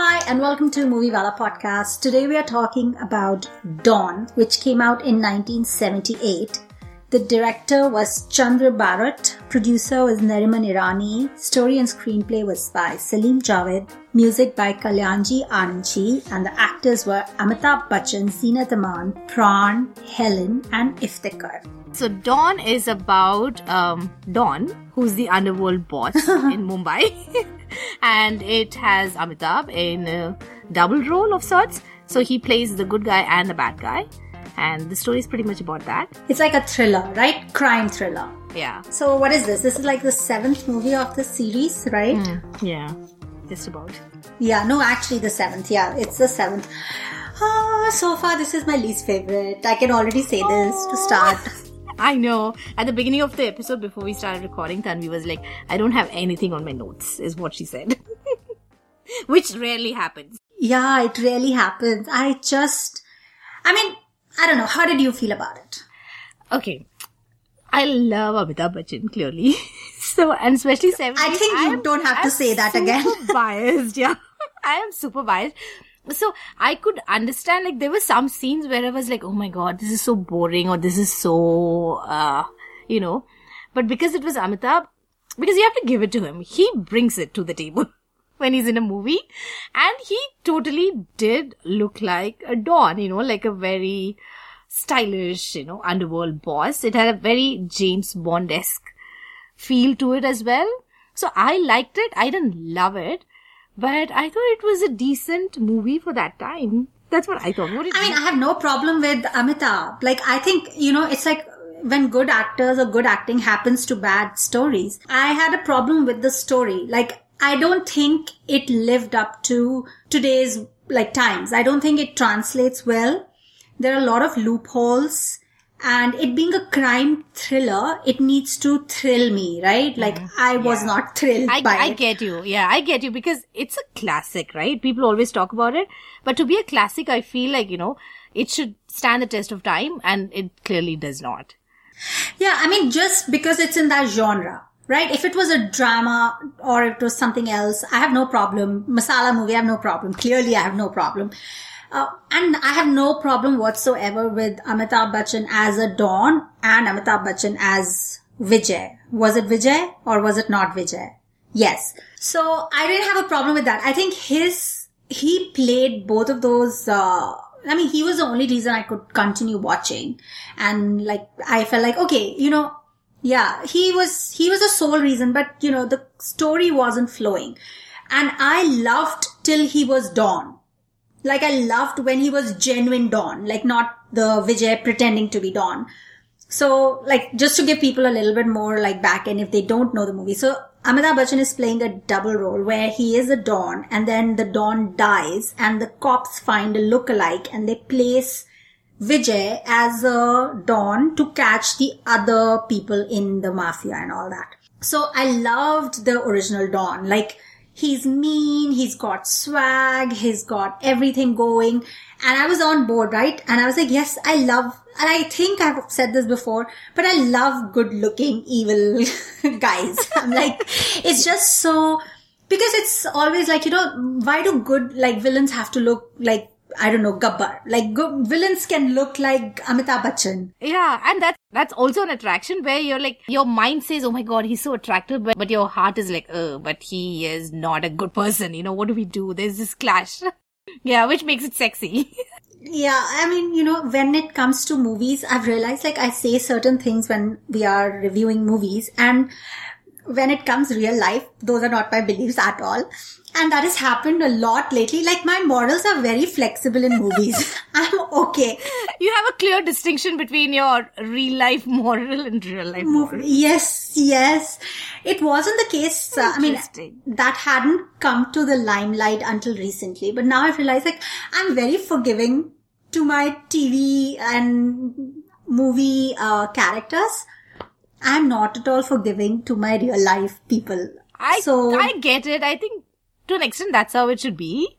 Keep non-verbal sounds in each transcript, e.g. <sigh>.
Hi, and welcome to Movie Wala podcast. Today we are talking about Don, which came out in 1978. The director was Chandra Barot, producer was Nariman Irani, story and screenplay was by Salim Javed, music by Kalyanji Anandji, and the actors were Amitabh Bachchan, Zeenat Aman, Pran, Helen, and Iftikhar. So Don is about um, Don, who's the underworld boss <laughs> in Mumbai, <laughs> and it has Amitabh in a double role of sorts. So he plays the good guy and the bad guy, and the story is pretty much about that. It's like a thriller, right? Crime thriller. Yeah, So what is this? This is like the seventh movie of the series, right? yeah, just about. Yeah, no, actually the seventh. Yeah, it's the seventh. Ah, so far this is my least favorite. I can already say this to start. <laughs> I know. At the beginning of the episode, before we started recording, Tanvi was like, "I don't have anything on my notes," is what she said, <laughs> which rarely happens. Yeah, it rarely happens. I just, I mean, I don't know. How did you feel about it? Okay. I love Amitabh Bachchan, clearly. <laughs> so, and especially 70s. I think you am- don't have to I'm say that again. biased, yeah. <laughs> I am super biased. So, I could understand, like, there were some scenes where I was like, oh my god, this is so boring, or this is so, uh, you know. But because it was Amitabh, because you have to give it to him, he brings it to the table <laughs> when he's in a movie. And he totally did look like a don, you know, like a very stylish, you know, underworld boss. It had a very James Bond-esque feel to it as well. So I liked it. I didn't love it, but I thought it was a decent movie for that time. That's what I thought. What I mean, I have no problem with Amitabh. Like, I think, you know, it's like when good actors or good acting happens to bad stories. I had a problem with the story. Like, I don't think it lived up to today's, like, times. I don't think it translates well. There are a lot of loopholes. And it being a crime thriller, it needs to thrill me, right? Mm-hmm. Like, I was not thrilled I, by I it. get you. Yeah, I get you because it's a classic, right? People always talk about it. But to be a classic, I feel like, you know, it should stand the test of time and it clearly does not. Yeah, I mean, just because it's in that genre, right? If it was a drama or it was something else, I have no problem. Masala movie, I have no problem. Clearly, I have no problem. Uh, and I have no problem whatsoever with Amitabh Bachchan as a Don and Amitabh Bachchan as Vijay. Was it Vijay or was it not Vijay? Yes. So I didn't have a problem with that. I think his, he played both of those, uh, I mean, he was the only reason I could continue watching. And like, I felt like, okay, you know, yeah, he was, he was the sole reason, but you know, the story wasn't flowing. And I loved till he was Don. Like I loved when he was genuine Don, like not the Vijay pretending to be Don. So, like, just to give people a little bit more, like, back end if they don't know the movie. So, Amitabh Bachchan is playing a double role where he is a Don and then the Don dies and the cops find a look-alike and they place Vijay as a Don to catch the other people in the mafia and all that. So, I loved the original Don. Like, he's mean, he's got swag, he's got everything going. And I was on board, right? And I was like, yes, I love, and I think I've said this before, but I love good looking evil <laughs> guys. I'm like, it's just so, because it's always like, you know, why do good, like villains have to look like, I don't know, Gabbar? Like good villains can look like Amitabh Bachchan. Yeah, and that's that's also an attraction where you're like your mind says, "Oh my god, he's so attractive," but but your heart is like, "Oh, but he is not a good person." You know, what do we do? There's this clash. <laughs> yeah, which makes it sexy. <laughs> Yeah, I mean, you know, when it comes to movies, I've realized like I say certain things when we are reviewing movies and when it comes real life, those are not my beliefs at all. And that has happened a lot lately. Like my morals are very flexible in movies. <laughs> <laughs> I'm okay. you have a clear distinction between your real life moral and real life moral. Yes, yes. It wasn't the case. Uh, I mean, that hadn't come to the limelight until recently. But now I've realized like I'm very forgiving to my TV and movie uh, characters. I'm not at all forgiving to my real life people. I so I get it. I think to an extent, that's how it should be.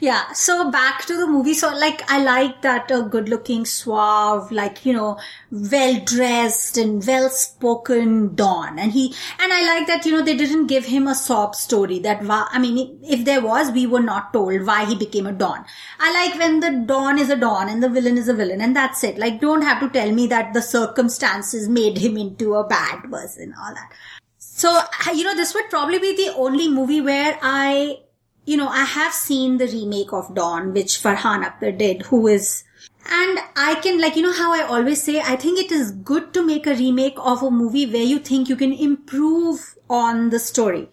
Yeah. So back to the movie. So like, I like that uh, good looking, suave, like, you know, well dressed and well spoken Don. And he, and I like that, you know, they didn't give him a sob story that, why, I mean, if there was, we were not told why he became a Don. I like when the Don is a Don and the villain is a villain and that's it. Like, don't have to tell me that the circumstances made him into a bad person, all that. So, you know, this would probably be the only movie where I, you know, I have seen the remake of Don, which Farhan Akhtar did, who is, and I can, like, you know how I always say, I think it is good to make a remake of a movie where you think you can improve on the story.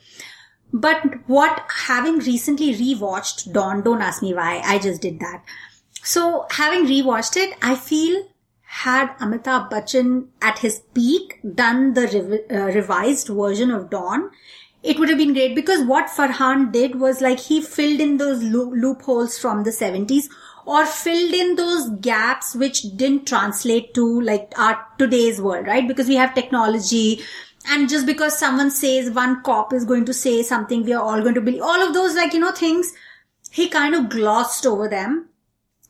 But what, having recently rewatched Don, don't ask me why, I just did that. So, having rewatched it, I feel had Amitabh Bachchan at his peak done the uh, revised version of Don, it would have been great because what Farhan did was like he filled in those lo- loopholes from the 70s or filled in those gaps which didn't translate to like our today's world, right? Because we have technology and just because someone says one cop is going to say something, we are all going to believe all of those like, you know, things. He kind of glossed over them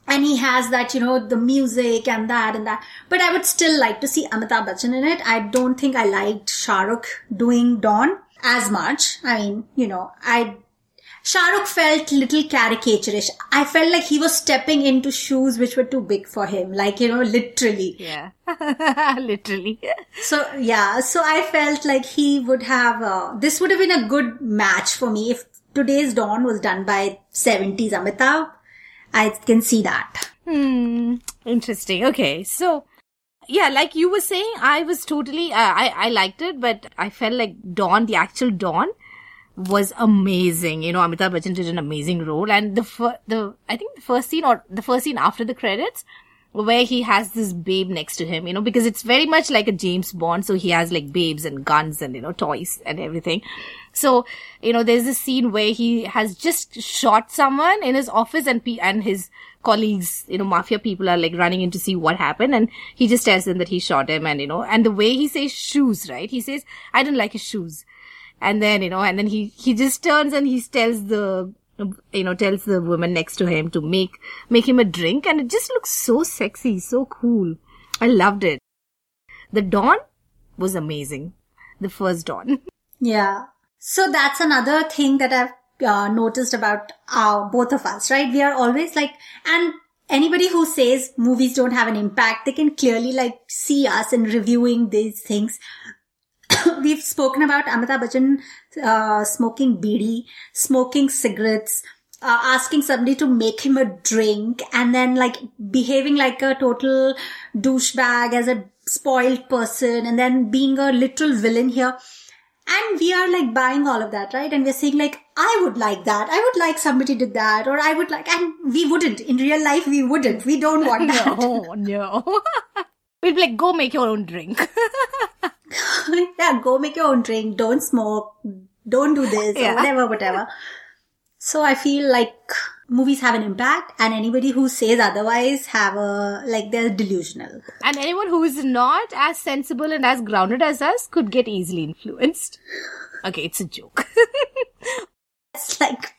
and he has that, you know, the music and that and that. But I would still like to see Amitabh Bachchan in it. I don't think I liked Shah Rukh doing Don as much. I mean, you know, I, Shah Rukh felt little caricaturish. I felt like he was stepping into shoes which were too big for him. Like, you know, literally. Yeah. <laughs> literally. So, yeah. So I felt like he would have, uh, this would have been a good match for me if today's Don was done by 70s Amitabh I can see that. Hmm. Interesting. Okay. So, yeah, like you were saying, I was totally, uh, I, I liked it, but I felt like Don, the actual Don, was amazing. You know, Amitabh Bachchan did an amazing role, and the fir- the I think the first scene or the first scene after the credits, where he has this babe next to him. You know, because it's very much like a James Bond, so he has like babes and guns and you know toys and everything. So, you know, there's this scene where he has just shot someone in his office and and his colleagues, you know, mafia people are like running in to see what happened and he just tells them that he shot him and, you know, and the way he says shoes, right? He says, I didn't like his shoes. And then, you know, and then he, he just turns and he tells the, you know, tells the woman next to him to make, make him a drink and it just looks so sexy, so cool. I loved it. The Don was amazing. The first Don. <laughs> Yeah. So that's another thing that I've uh, noticed about uh, both of us, right? We are always like, and anybody who says movies don't have an impact, they can clearly like see us in reviewing these things. <coughs> We've spoken about Amitabh Bachchan uh, smoking beedi, smoking cigarettes, uh, asking somebody to make him a drink, and then like behaving like a total douchebag as a spoiled person, and then being a literal villain here. And we are like buying all of that, right? And we're saying like, I would like that. I would like somebody did that. Or I would like, and we wouldn't. In real life, we wouldn't. We don't want that. <laughs> No, no. <laughs> We'd be like, go make your own drink. <laughs> yeah, go make your own drink. Don't smoke. Don't do this Yeah. or whatever, whatever. So I feel like movies have an impact and anybody who says otherwise have a, like they're delusional. and anyone who is not as sensible and as grounded as us could get easily influenced. Okay, it's a joke. <laughs> It's like,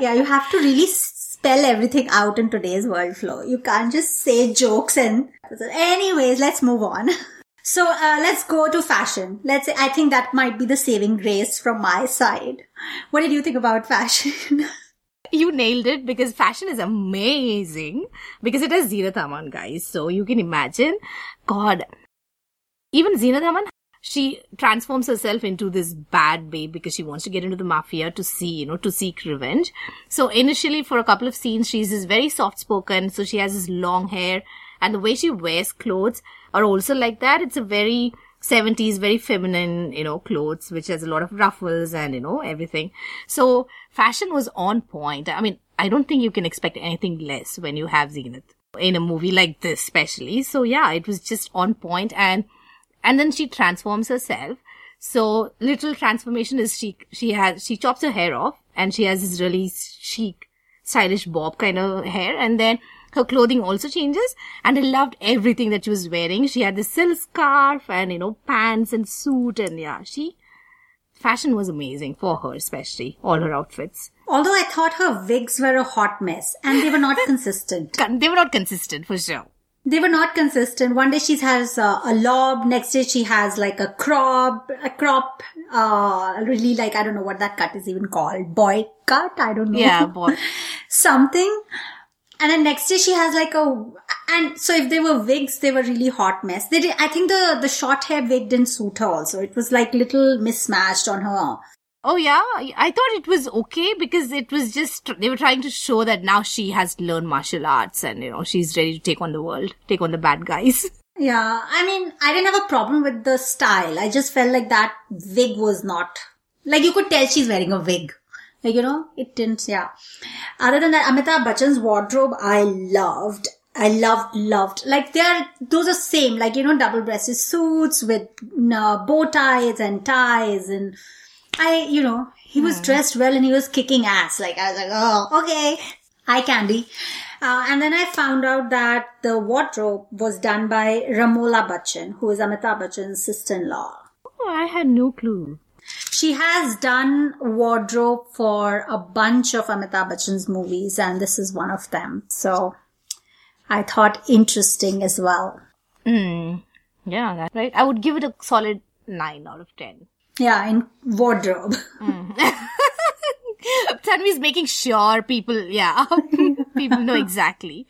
yeah, you have to really spell everything out in today's world flow. You can't just say jokes and, anyways, let's move on. <laughs> So, uh, let's go to fashion. Let's say, I think that might be the saving grace from my side. What did you think about fashion? <laughs> you nailed it because fashion is amazing because it has Zeenat Aman, guys. So you can imagine, God, even Zeenat Aman, she transforms herself into this bad babe because she wants to get into the mafia to see, you know, to seek revenge. So initially for a couple of scenes, she's this very soft spoken. So she has this long hair and the way she wears clothes are also like that. It's a very 70s, very feminine, you know, clothes, which has a lot of ruffles and, you know, everything. So fashion was on point. I mean, I don't think you can expect anything less when you have Zeenat in a movie like this, especially. So yeah, it was just on point and, and then she transforms herself. So little transformation is she, she has, she chops her hair off and she has this really chic, stylish bob kind of hair and then her clothing also changes and I loved everything that she was wearing. She had the silk scarf and, you know, pants and suit and yeah, she fashion was amazing for her, especially all her outfits. Although I thought her wigs were a hot mess and they were not <laughs> consistent. They were not consistent for sure. They were not consistent. One day she has uh, a lob, next day she has like a crop, a crop, uh, really like, I don't know what that cut is even called. Boy cut? I don't know. Yeah, <laughs> boy. Something. And then next day she has like a, and so if they were wigs, they were really hot mess. They did, I think the, the short hair wig didn't suit her also. It was like little mismatched on her. Oh yeah, I thought it was okay because it was just they were trying to show that now she has learned martial arts and you know she's ready to take on the world, take on the bad guys. <laughs> Yeah, I mean, I didn't have a problem with the style. I just felt like that wig was not, like you could tell she's wearing a wig. Like, you know, it didn't, yeah. Other than that, Amitabh Bachchan's wardrobe, I loved. I loved, loved. Like they're, those are same, like, you know, double-breasted suits with uh, bow ties and ties and I, you know, he was dressed well and he was kicking ass. Like, I was like, oh, okay. Eye candy. Uh, and then I found out that the wardrobe was done by Ramola Bachchan, who is Amitabh Bachchan's sister-in-law. Oh, I had no clue. She has done wardrobe for a bunch of Amitabh Bachchan's movies, and this is one of them. So I thought interesting as well. Mm. Yeah, that's right. I would give it a solid nine out of ten. Yeah, in wardrobe. <laughs> Tanvi's making sure people, yeah, <laughs> people know exactly.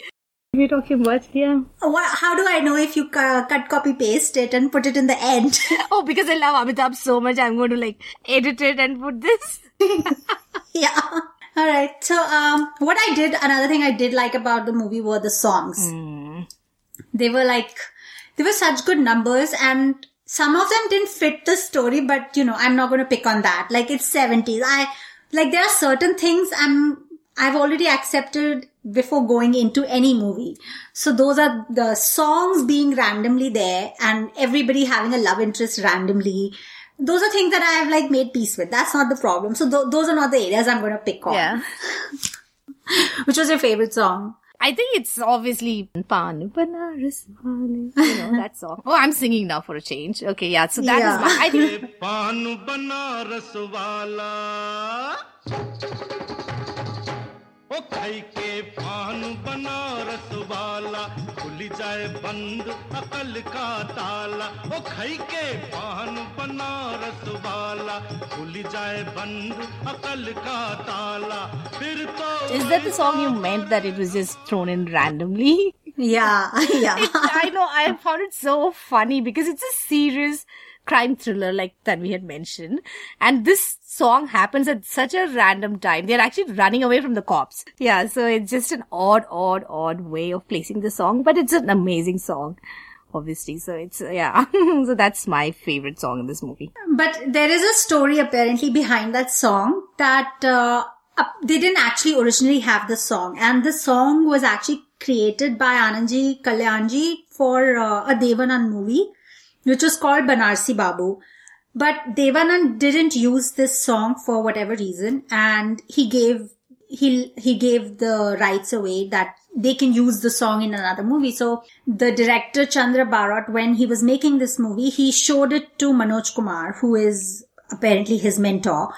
We're talking about, yeah. What, how do I know if you cu- cut, copy, paste it and put it in the end? <laughs> Oh, because I love Amitabh so much, I'm going to like edit it and put this. <laughs> yeah. All right. So, um, what I did, another thing I did like about the movie were the songs. They were like, they were such good numbers and some of them didn't fit the story, but you know, I'm not going to pick on that. Like it's 70s. I, like there are certain things I'm, I've already accepted before going into any movie. So those are the songs being randomly there and everybody having a love interest randomly. Those are things that I have like made peace with. That's not the problem. So th- those are not the areas I'm going to pick on. Yeah. <laughs> Which was your favorite song? I think it's obviously Panu Banaras You know, <laughs> that song. Oh, I'm singing now for a change. Okay, yeah. So that yeah. is my. I think. <laughs> ओ खाई के पान बनारस वाला खुल जाए बंद अकल का ताला ओ खाई के पान बनारस वाला खुल जाए बंद अकल का ताला फिर तो is that the song you meant that it was just thrown in randomly? Yeah. <laughs> Yeah. I know, I found it so funny because it's a serious crime thriller like that we had mentioned. And this song happens at such a random time. They're actually running away from the cops. Yeah, so it's just an odd, odd, odd way of placing the song, but it's an amazing song. Obviously, so it's, yeah. <laughs> so that's my favorite song in this movie. But there is a story apparently behind that song that uh, they didn't actually originally have the song, and the song was actually created by Anandji Kalyanji for uh, a Devanand movie, which was called Banarsi Babu. But Devanand didn't use this song for whatever reason, and he gave he he gave the rights away that they can use the song in another movie. So the director Chandra Barot, when he was making this movie, he showed it to Manoj Kumar, who is apparently his mentor.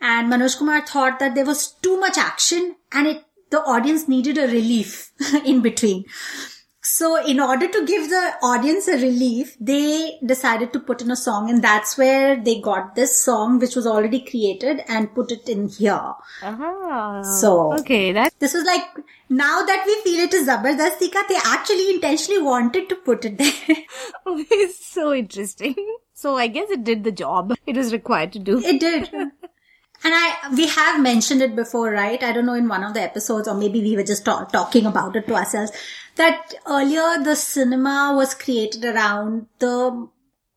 And Manoj Kumar thought that there was too much action and it the audience needed a relief <laughs> in between. So in order to give the audience a relief, they decided to put in a song and that's where they got this song, which was already created and put it in here. Ah, So- okay, that This was like, now that we feel it is Zabardasti Ka, they actually intentionally wanted to put it there. <laughs> oh, it's so interesting. So I guess it did the job it was required to do. it did. And I, we have mentioned it before, right? I don't know in one of the episodes, or maybe we were just ta- talking about it to ourselves, that earlier the cinema was created around the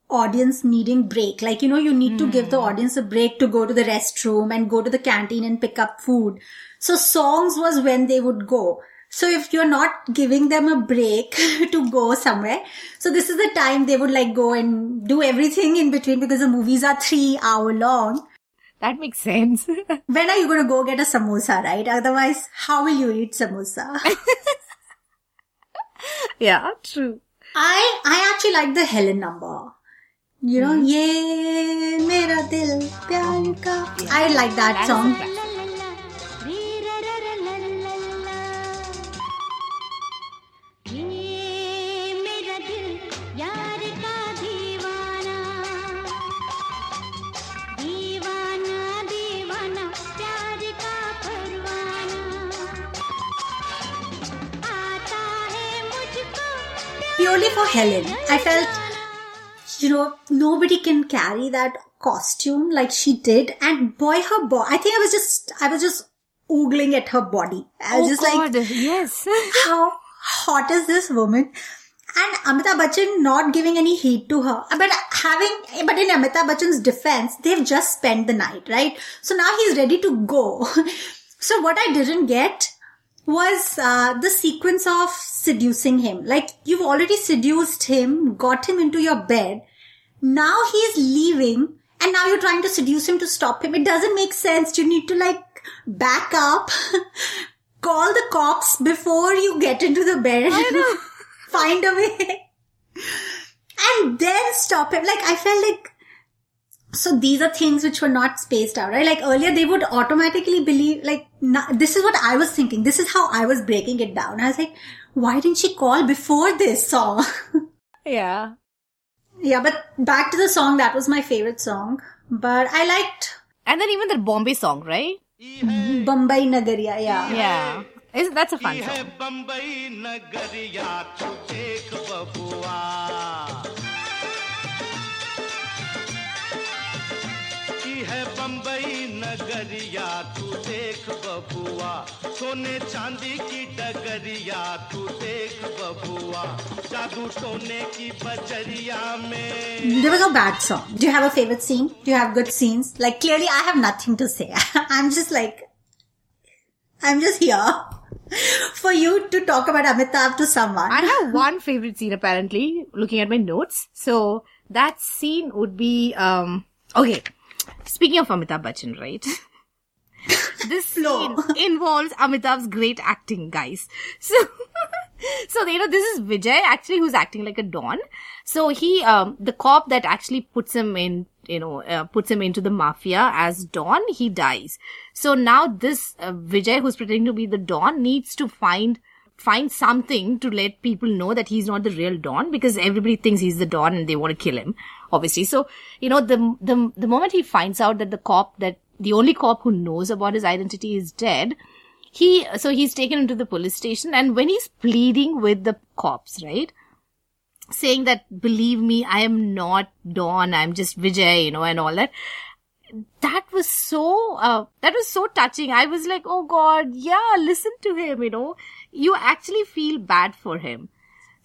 audience needing break. Like, you know, you need to give the hmm. audience a break to go to the restroom and go to the canteen and pick up food. So songs was when they would go. So if you're not giving them a break <laughs> to go somewhere, so this is the time they would like go and do everything in between because the movies are three hour long. That makes sense. When are you going to go get a samosa, right? Otherwise, how will you eat samosa? <laughs> <laughs> yeah, true. I, I actually like the Helen number. You know, mm. ye mera dil pyar ka. I like that song. Helen, I felt, you know, nobody can carry that costume like she did. And boy, her body, I think I was just, I was just oogling at her body. I was Oh just like, God, yes. <laughs> how hot is this woman? And Amitabh Bachchan not giving any heat to her. But having, but in Amitabh Bachchan's defense, they've just spent the night, right? So now he's ready to go. <laughs> so what I didn't get was uh, the sequence of seducing him. Like you've already seduced him, got him into your bed. Now he's leaving and now you're trying to seduce him to stop him. It doesn't make sense. You need to like back up, <laughs> call the cops before you get into the bed. <laughs> Find a way. And then stop him. Like I felt like so these are things which were not spaced out, right? Like earlier, they would automatically believe, like, na- this is what I was thinking. This is how I was breaking it down. I was like, why didn't she call before this song? <laughs> yeah. yeah, but back to the song, that was my favorite song. But I liked And then even the Bombay song, right? Bombay Nagaria, yeah. Yeah. Is that's a fun है song. है बम्बई नगरिया तू देख बबुआ सोने चांदी की डगरिया तू देख बबुआ जादू टोने की बजरिया में There was no bad song. Do you have a favorite scene? Do you have good scenes? Like, clearly, I have nothing to say. <laughs> I'm just like, I'm just here <laughs> for you to talk about Amitabh to someone. I have one favorite scene apparently, looking at my notes. So that scene would be um okay. Speaking of Amitabh Bachchan, right? <laughs> this scene involves Amitabh's great acting, guys. So <laughs> so you know this is Vijay actually who's acting like a don. So he um the cop that actually puts him in you know uh, puts him into the mafia as Don he dies. So now this uh, Vijay who's pretending to be the Don needs to find find something to let people know that he's not the real Don because everybody thinks he's the Don and they want to kill him, obviously. So, you know, the, the, the moment he finds out that the cop, that the only cop who knows about his identity is dead, he, so he's taken into the police station and when he's pleading with the cops, right? Saying that, believe me, I am not Don, I'm just Vijay, you know, and all that that was so uh, that was so touching i was like oh god yeah listen to him you know you actually feel bad for him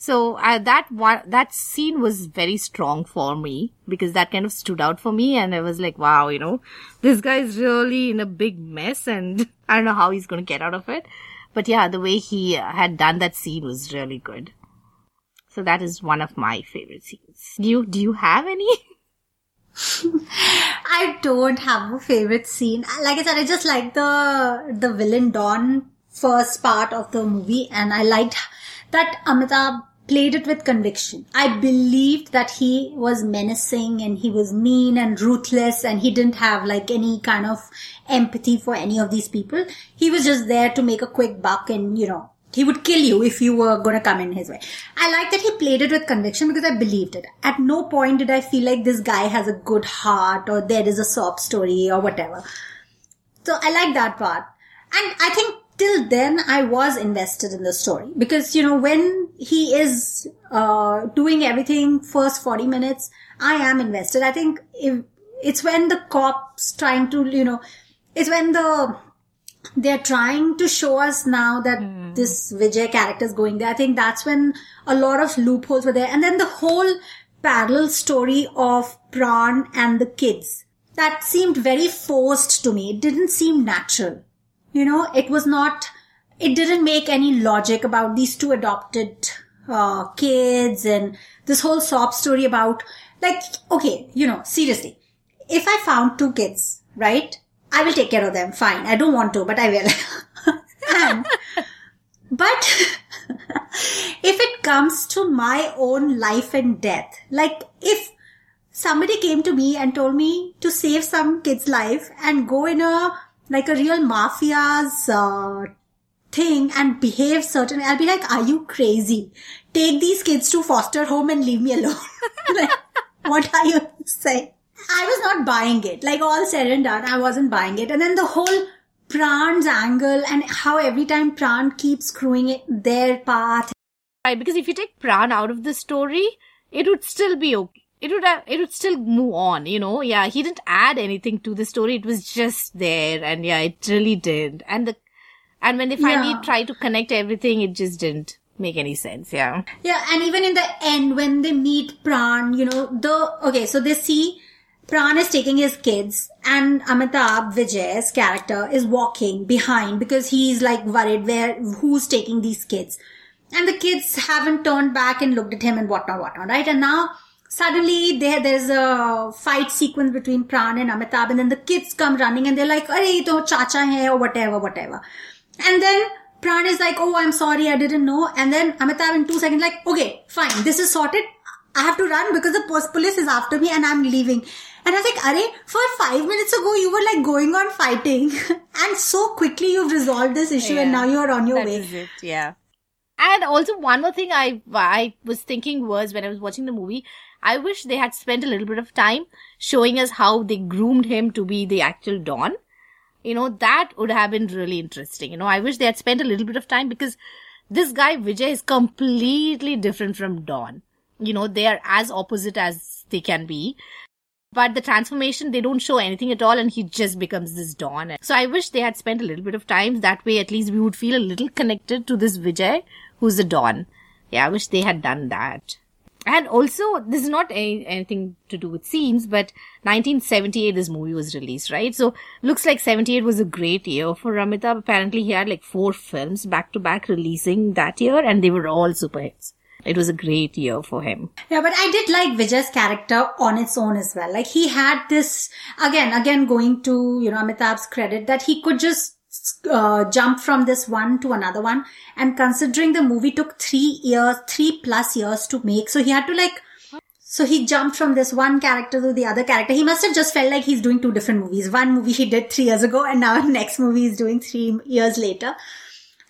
so uh, that one that scene was very strong for me because that kind of stood out for me and i was like wow you know this guy is really in a big mess and <laughs> i don't know how he's going to get out of it. But yeah the way he uh, had done that scene was really good. So that is one of my favorite scenes. Do you do you have any? <laughs> I don't have a favorite scene. Like I said, I just like the the villain Don first part of the movie, and I liked that Amitabh played it with conviction. I believed that he was menacing and he was mean and ruthless and he didn't have like any kind of empathy for any of these people. He was just there to make a quick buck and, you know, he would kill you if you were going to come in his way. I like that he played it with conviction because I believed it. At no point did I feel like this guy has a good heart or there is a sob story or whatever. So I like that part. And I think till then I was invested in the story because, you know, when he is, uh, doing everything first 40 minutes, I am invested. I think if it's when the cops trying to, you know, it's when the, they're trying to show us now that this Vijay character is going there. I think that's when a lot of loopholes were there. And then the whole parallel story of Pran and the kids. That seemed very forced to me. It didn't seem natural. You know, it was not, it didn't make any logic about these two adopted uh, kids and this whole sob story about, like, okay, you know, seriously, if I found two kids, right? I will take care of them. Fine. I don't want to, but I will. <laughs> and, but <laughs> if it comes to my own life and death, like if somebody came to me and told me to save some kid's life and go in a like a real mafia's uh, thing and behave certain I'll be like, are you crazy? Take these kids to foster home and leave me alone. <laughs> like, what are you saying? I was not buying it. Like all said and done, I wasn't buying it. And then the whole Pran's angle and how every time Pran keeps screwing it their path. Right, because if you take Pran out of the story, it would still be okay. It would have, it would still move on, you know. Yeah, he didn't add anything to the story. It was just there, and yeah, it really did. And the, and when they finally Yeah. tried to connect everything, it just didn't make any sense. Yeah. Yeah, and even in the end, when they meet Pran, you know, the, okay, so they see Pran is taking his kids and Amitabh Vijay's character is walking behind because he's like worried where, who's taking these kids. And the kids haven't turned back and looked at him and whatnot, whatnot, right? And now suddenly there, there's a fight sequence between Pran and Amitabh and then the kids come running and they're like, Are ye to chacha hai or whatever, whatever. And then Pran is like, oh, I'm sorry, I didn't know. And then Amitabh in two seconds like, okay, fine, this is sorted. I have to run because the post police is after me and I'm leaving. And I was like, Are, for five minutes ago, you were like going on fighting. <laughs> and so quickly you've resolved this issue and now you're on your way. it, yeah. And also one more thing I I was thinking was when I was watching the movie, I wish they had spent a little bit of time showing us how they groomed him to be the actual Don. You know, that would have been really interesting. You know, I wish they had spent a little bit of time because this guy Vijay is completely different from Don. You know, they are as opposite as they can be. But the transformation, they don't show anything at all and he just becomes this Don. So I wish they had spent a little bit of time. That way at least we would feel a little connected to this Vijay, who's a Don. Yeah, I wish they had done that. And also, this is not any, anything to do with scenes, but 1978 this movie was released, right? So, looks like 78 was a great year for Amitabh. Apparently he had like four films back to back releasing that year and they were all super hits. It was a great year for him. Yeah, but I did like Vijay's character on its own as well. Like he had this, again, again going to, you know, Amitabh's credit that he could just uh, jump from this one to another one. And considering the movie took three years, three plus years to make, so he had to like, so he jumped from this one character to the other character. He must have just felt like he's doing two different movies. One movie he did three years ago and now <laughs> next movie he's doing three years later.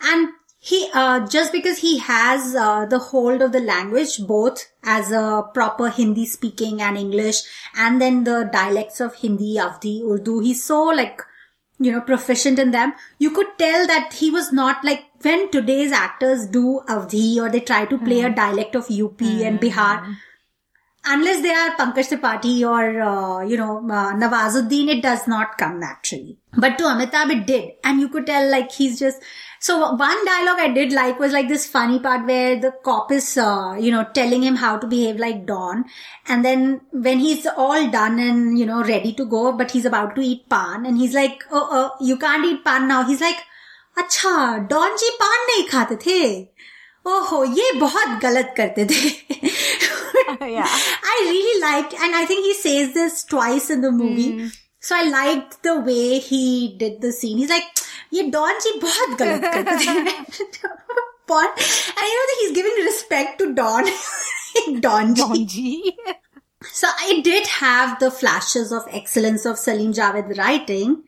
And he, uh, just because he has, uh, the hold of the language, both as a proper Hindi speaking and English, and then the dialects of Hindi, Awadhi, Urdu, he's so like, you know, proficient in them. You could tell that he was not like, when today's actors do Awadhi or they try to play a hmm. dialect of UP and Bihar, hmm unless they are Pankaj Tripathi or, uh, you know, uh, Nawazuddin, it does not come naturally. But to Amitabh, it did. And you could tell, like, he's just, so one dialogue I did like was like this funny part where the cop is, uh, you know, telling him how to behave like Don. And then when he's all done and, you know, ready to go, but he's about to eat pan and he's like, oh, oh, you can't eat pan now. He's like, अच्छा don जी पान नहीं खाते थे ओहो ये बहुत गलत करते थे <laughs> <laughs> <laughs> Yeah. I really liked, and I think he says this twice in the movie. So I liked the way he did the scene. He's like, ये डॉन जी बहुत गलत करते थे But, and you know that he's giving respect to Don. <laughs> Don ji. Donji. So it did have the flashes of excellence of Salim Javed writing,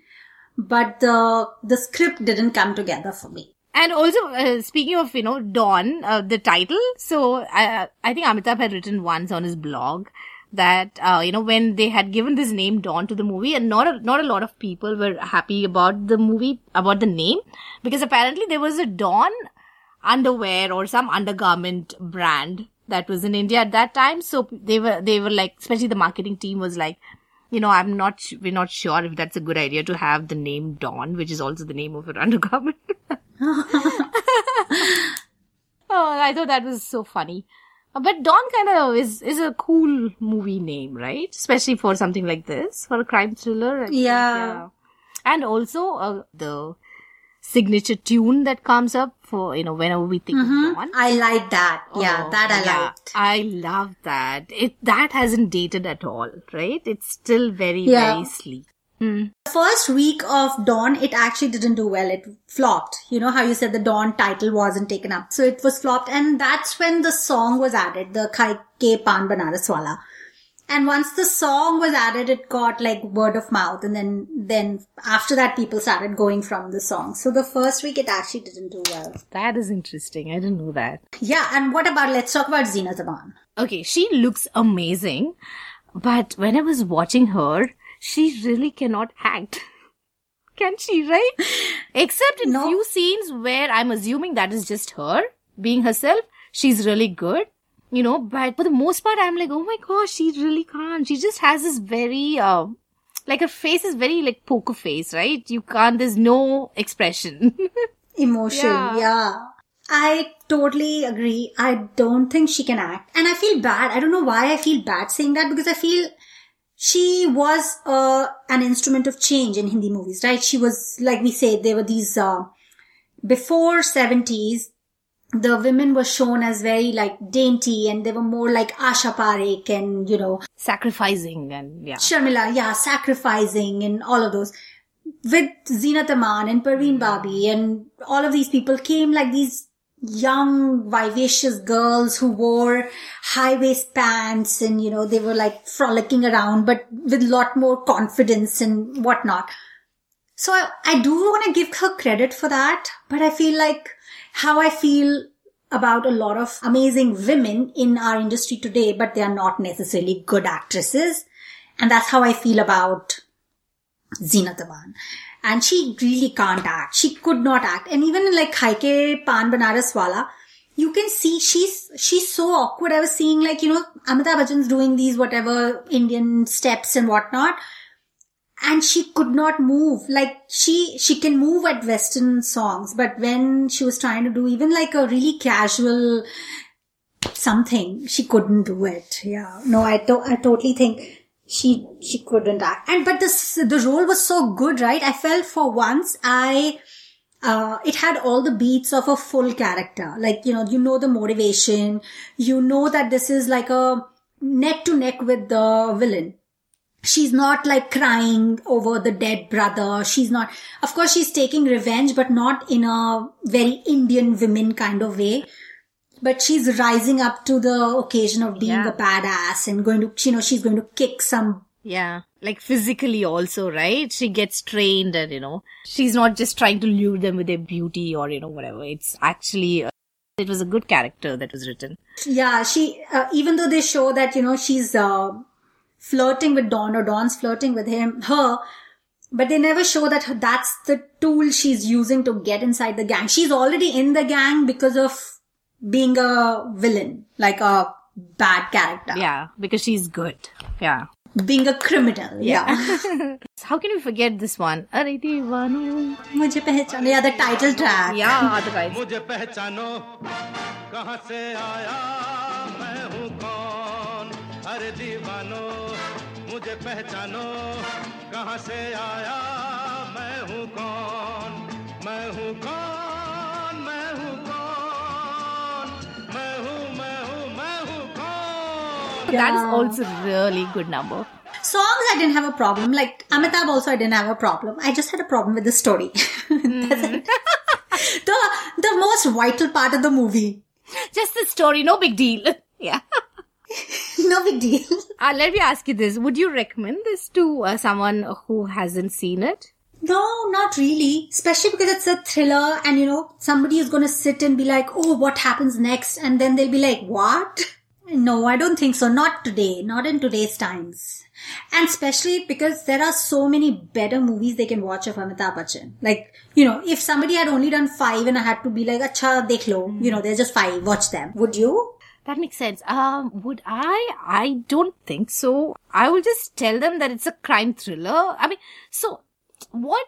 but the the script didn't come together for me. And also, uh, speaking of, you know, Don, uh, the title, so I, I think Amitabh had written once on his blog that, uh, you know, when they had given this name Don to the movie and not a, not a lot of people were happy about the movie, about the name, because apparently there was a Don underwear or some undergarment brand that was in India at that time. So they were, they were like, especially the marketing team was like, you know, I'm not, we're not sure if that's a good idea to have the name Don, which is also the name of an <laughs> undergarment. <laughs> Oh, I thought that was so funny. Uh, But Don kind of is is a cool movie name, right? Especially for something like this, for a crime thriller. I think, Yeah. And also uh, the signature tune that comes up for you know whenever we think of Don. I like that. yeah, Oh, that I yeah. liked. I love that. It that hasn't dated at all, right? It's still very Yeah. very sleek. Mm. First week of Don, it actually didn't do well. It flopped. You know how you said the Don title wasn't taken up. So it was flopped. And that's when the song was added, the Khai Ke Pan Banaras Wala. And once the song was added, it got like word of mouth. And then, then after that, people started going from the song. So the first week, it actually didn't do well. That is interesting. I didn't know that. Yeah. And what about, let's talk about Zeenat Aman. Okay, she looks amazing, but when I was watching her, she really cannot act. <laughs> Can she, right? <laughs> Except in No. few scenes where I'm assuming that is just her being herself, she's really good. You know, but for the most part, I'm like, oh my gosh, she really can't. She just has this very, uh, like her face is very like poker face, right? You can't, there's no expression. <laughs> Emotion. Yeah. Yeah. I totally agree. I don't think she can act. And I feel bad. I don't know why I feel bad saying that because I feel she was uh, an instrument of change in Hindi movies, right? She was, like we say, there were these, uh, before 70s, the women were shown as very like dainty and they were more like Asha Parekh and, you know, Sacrificing and yeah. Sharmila, yeah, sacrificing and all of those. With Zeenat Aman and Parveen mm-hmm. Babi and all of these people came like these young, vivacious girls who wore high waist pants and, you know, they were like frolicking around, but with a lot more confidence and whatnot. So I, I do want to give her credit for that, but I feel like how I feel about a lot of amazing women in our industry today, but they are not necessarily good actresses. And that's how I feel about Zeenat Aman. And she really can't act. She could not act. And even in like Haike Pan Banaras you can see she's, she's so awkward. I was seeing like, you know, Amitabh Bachchan's doing these whatever Indian steps and whatnot. And she could not move. Like she, she can move at Western songs, but when she was trying to do even like a really casual something, she couldn't do it. Yeah. No, I, to- I totally think she she couldn't act and but this the role was so good right i felt for once i uh, it had all the beats of a full character like you know you know the motivation you know that this is like a neck to neck with the villain she's not like crying over the dead brother she's not of course she's taking revenge but not in a very indian women kind of way but she's rising up to the occasion of being Yeah. a badass and going to you know she's going to kick some Yeah, like physically also, right? She gets trained and, you know, she's not just trying to lure them with their beauty or, you know, whatever. It's actually, uh, it was a good character that was written. yeah she uh, even though they show that you know she's uh, flirting with Don or Don's flirting with him, her, but they never show that that's the tool she's using to get inside the gang. She's already in the gang because of being a villain, like a bad character. Yeah, because she's good. Yeah. Being a criminal. Yeah. yeah. <laughs> How can we forget this one? Are Diwano. Mujhe pehchano. Yeah, the title track. Yeah, the title. Mujhe pehchano. Kahan se aaya? Main kaun? अरे दीवानो मुझे पहचानो कहाँ से आया मैं हूँ कौन मैं हूँ कौन मैं हूँ कौन मैं हूँ मैं हूँ मैं हूँ कौन That is Yeah. also really good number. Songs I didn't have a problem. Like Amitabh also I didn't have a problem. I just had a problem with the story. <laughs> That's it. the the most vital part of the movie. Just the story, no big deal. <laughs> Yeah. <laughs> No big deal. Uh, let me ask you this. Would you recommend this to uh, someone who hasn't seen it? No, not really. Especially because it's a thriller and you know, somebody is gonna sit and be like, oh, what happens next? And then they'll be like, what? <laughs> No, I don't think so. Not today. Not in today's times. And especially because there are so many better movies they can watch of Amitabh Bachchan. Like, you know, if somebody had only done five and I had to be like, acha, dekh lo. You know, there's just five. Watch them. Would you? That makes sense. Um, would I? I don't think so. I will just tell them that it's a crime thriller. I mean, so what?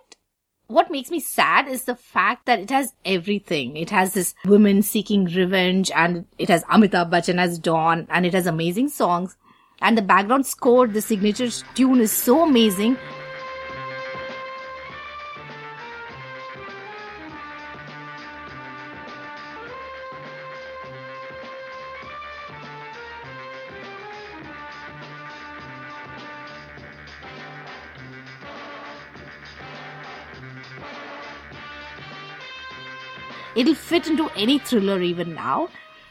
What makes me sad is the fact that it has everything. It has this woman seeking revenge and it has Amitabh Bachchan as Don and it has amazing songs. And the background score, the signature tune is so amazing. It'll fit into any thriller even now.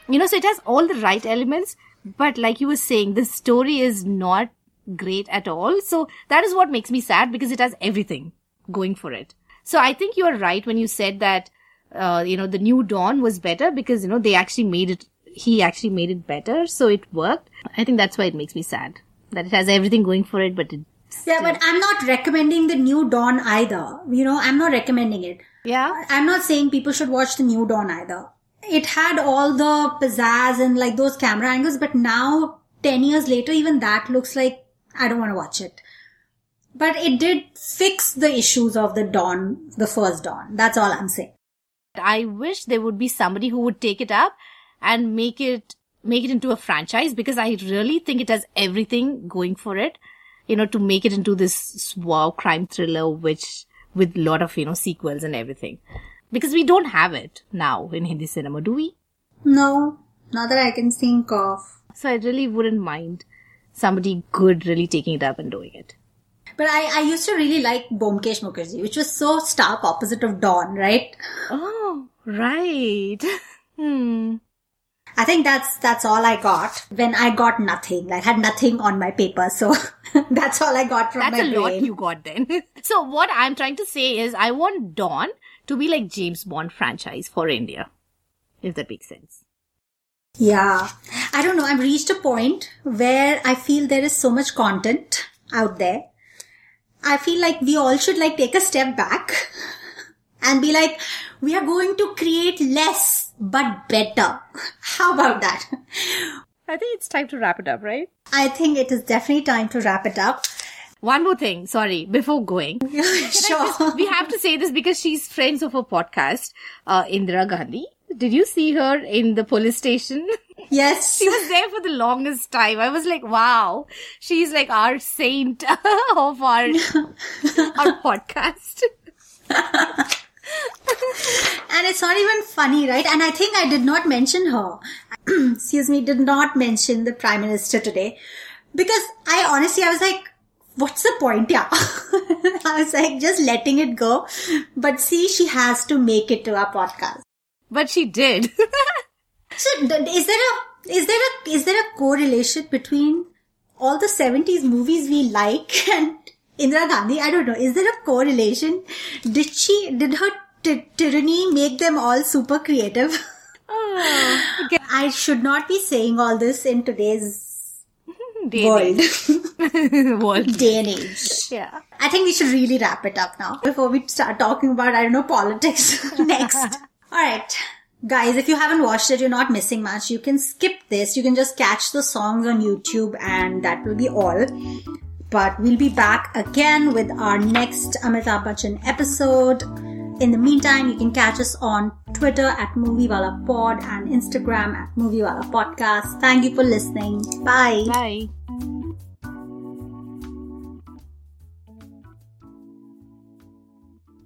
You know, so it has all the right elements, but like you were saying, the story is not great at all. So that is what makes me sad because it has everything going for it. So I think you are right when you said that, uh, you know, the new Don was better because, you know, they actually made it, he actually made it better. So it worked. I think that's why it makes me sad that it has everything going for it, but it, Yeah, but I'm not recommending the new Don either. You know, I'm not recommending it. yeah. I'm not saying people should watch the new Don either. It had all the pizzazz and like those camera angles, but now, 10 years later, even that looks like I don't want to watch it. But it did fix the issues of the Don, the first Don. That's all I'm saying. I wish there would be somebody who would take it up and make it make it into a franchise because I really think it has everything going for it. You know, to make it into this wow crime thriller, which with a lot of you know sequels and everything. Because we don't have it now in Hindi cinema, do we? No, not that I can think of. So I really wouldn't mind somebody good really taking it up and doing it. But I, I used to really like Byomkesh Mukherjee, which was so stark opposite of Don, right? Oh, right. <laughs> hmm. I think that's that's all I got when I got nothing. Like had nothing on my paper, so <laughs> that's all I got from That's my a lot you got then. <laughs> so what I'm trying to say is I want Don to be like James Bond franchise for India. If that makes sense. Yeah, I don't know. I've reached a point where I feel there is so much content out there. I feel like we all should like take a step back <laughs> and be like, we are going to create less but better. How about that? I think it's time to wrap it up, right? I think it is definitely time to wrap it up. One more thing, sorry, before going. <laughs> sure. we have to say this because she's friends of a podcast, uh, Indira Gandhi. Did you see her in the police station? <laughs> Yes. she was there for the longest time. I was like, wow, she's like our saint <laughs> of our, our podcast. And it's not even funny, right? And I think I did not mention her. <clears throat> Excuse me, did not mention the prime minister today. Because I honestly, I was like, what's the point? Yeah. <laughs> I was like, just letting it go. But see, she has to make it to our podcast. But she did. <laughs> So is there a, is there a, is there a correlation between all the 70s movies we like <laughs> and Indira Gandhi? I don't know. Is there a correlation? Did she, did her ty- tyranny make them all super creative? oh, ah. okay. <laughs> I should not be saying all this in today's <laughs> Day world, <laughs> World. day and age. Yeah. I think we should really wrap it up now before we start talking about, I don't know, politics next. Alright. Guys, if you haven't watched it, you're not missing much. You can skip this. You can just catch the songs on YouTube and that will be all. But we'll be back again with our next Amitabh Bachchan episode. In the meantime, you can catch us on Twitter at Moviewala Pod and Instagram at Moviewala Podcast. Thank you for listening. Bye. Bye.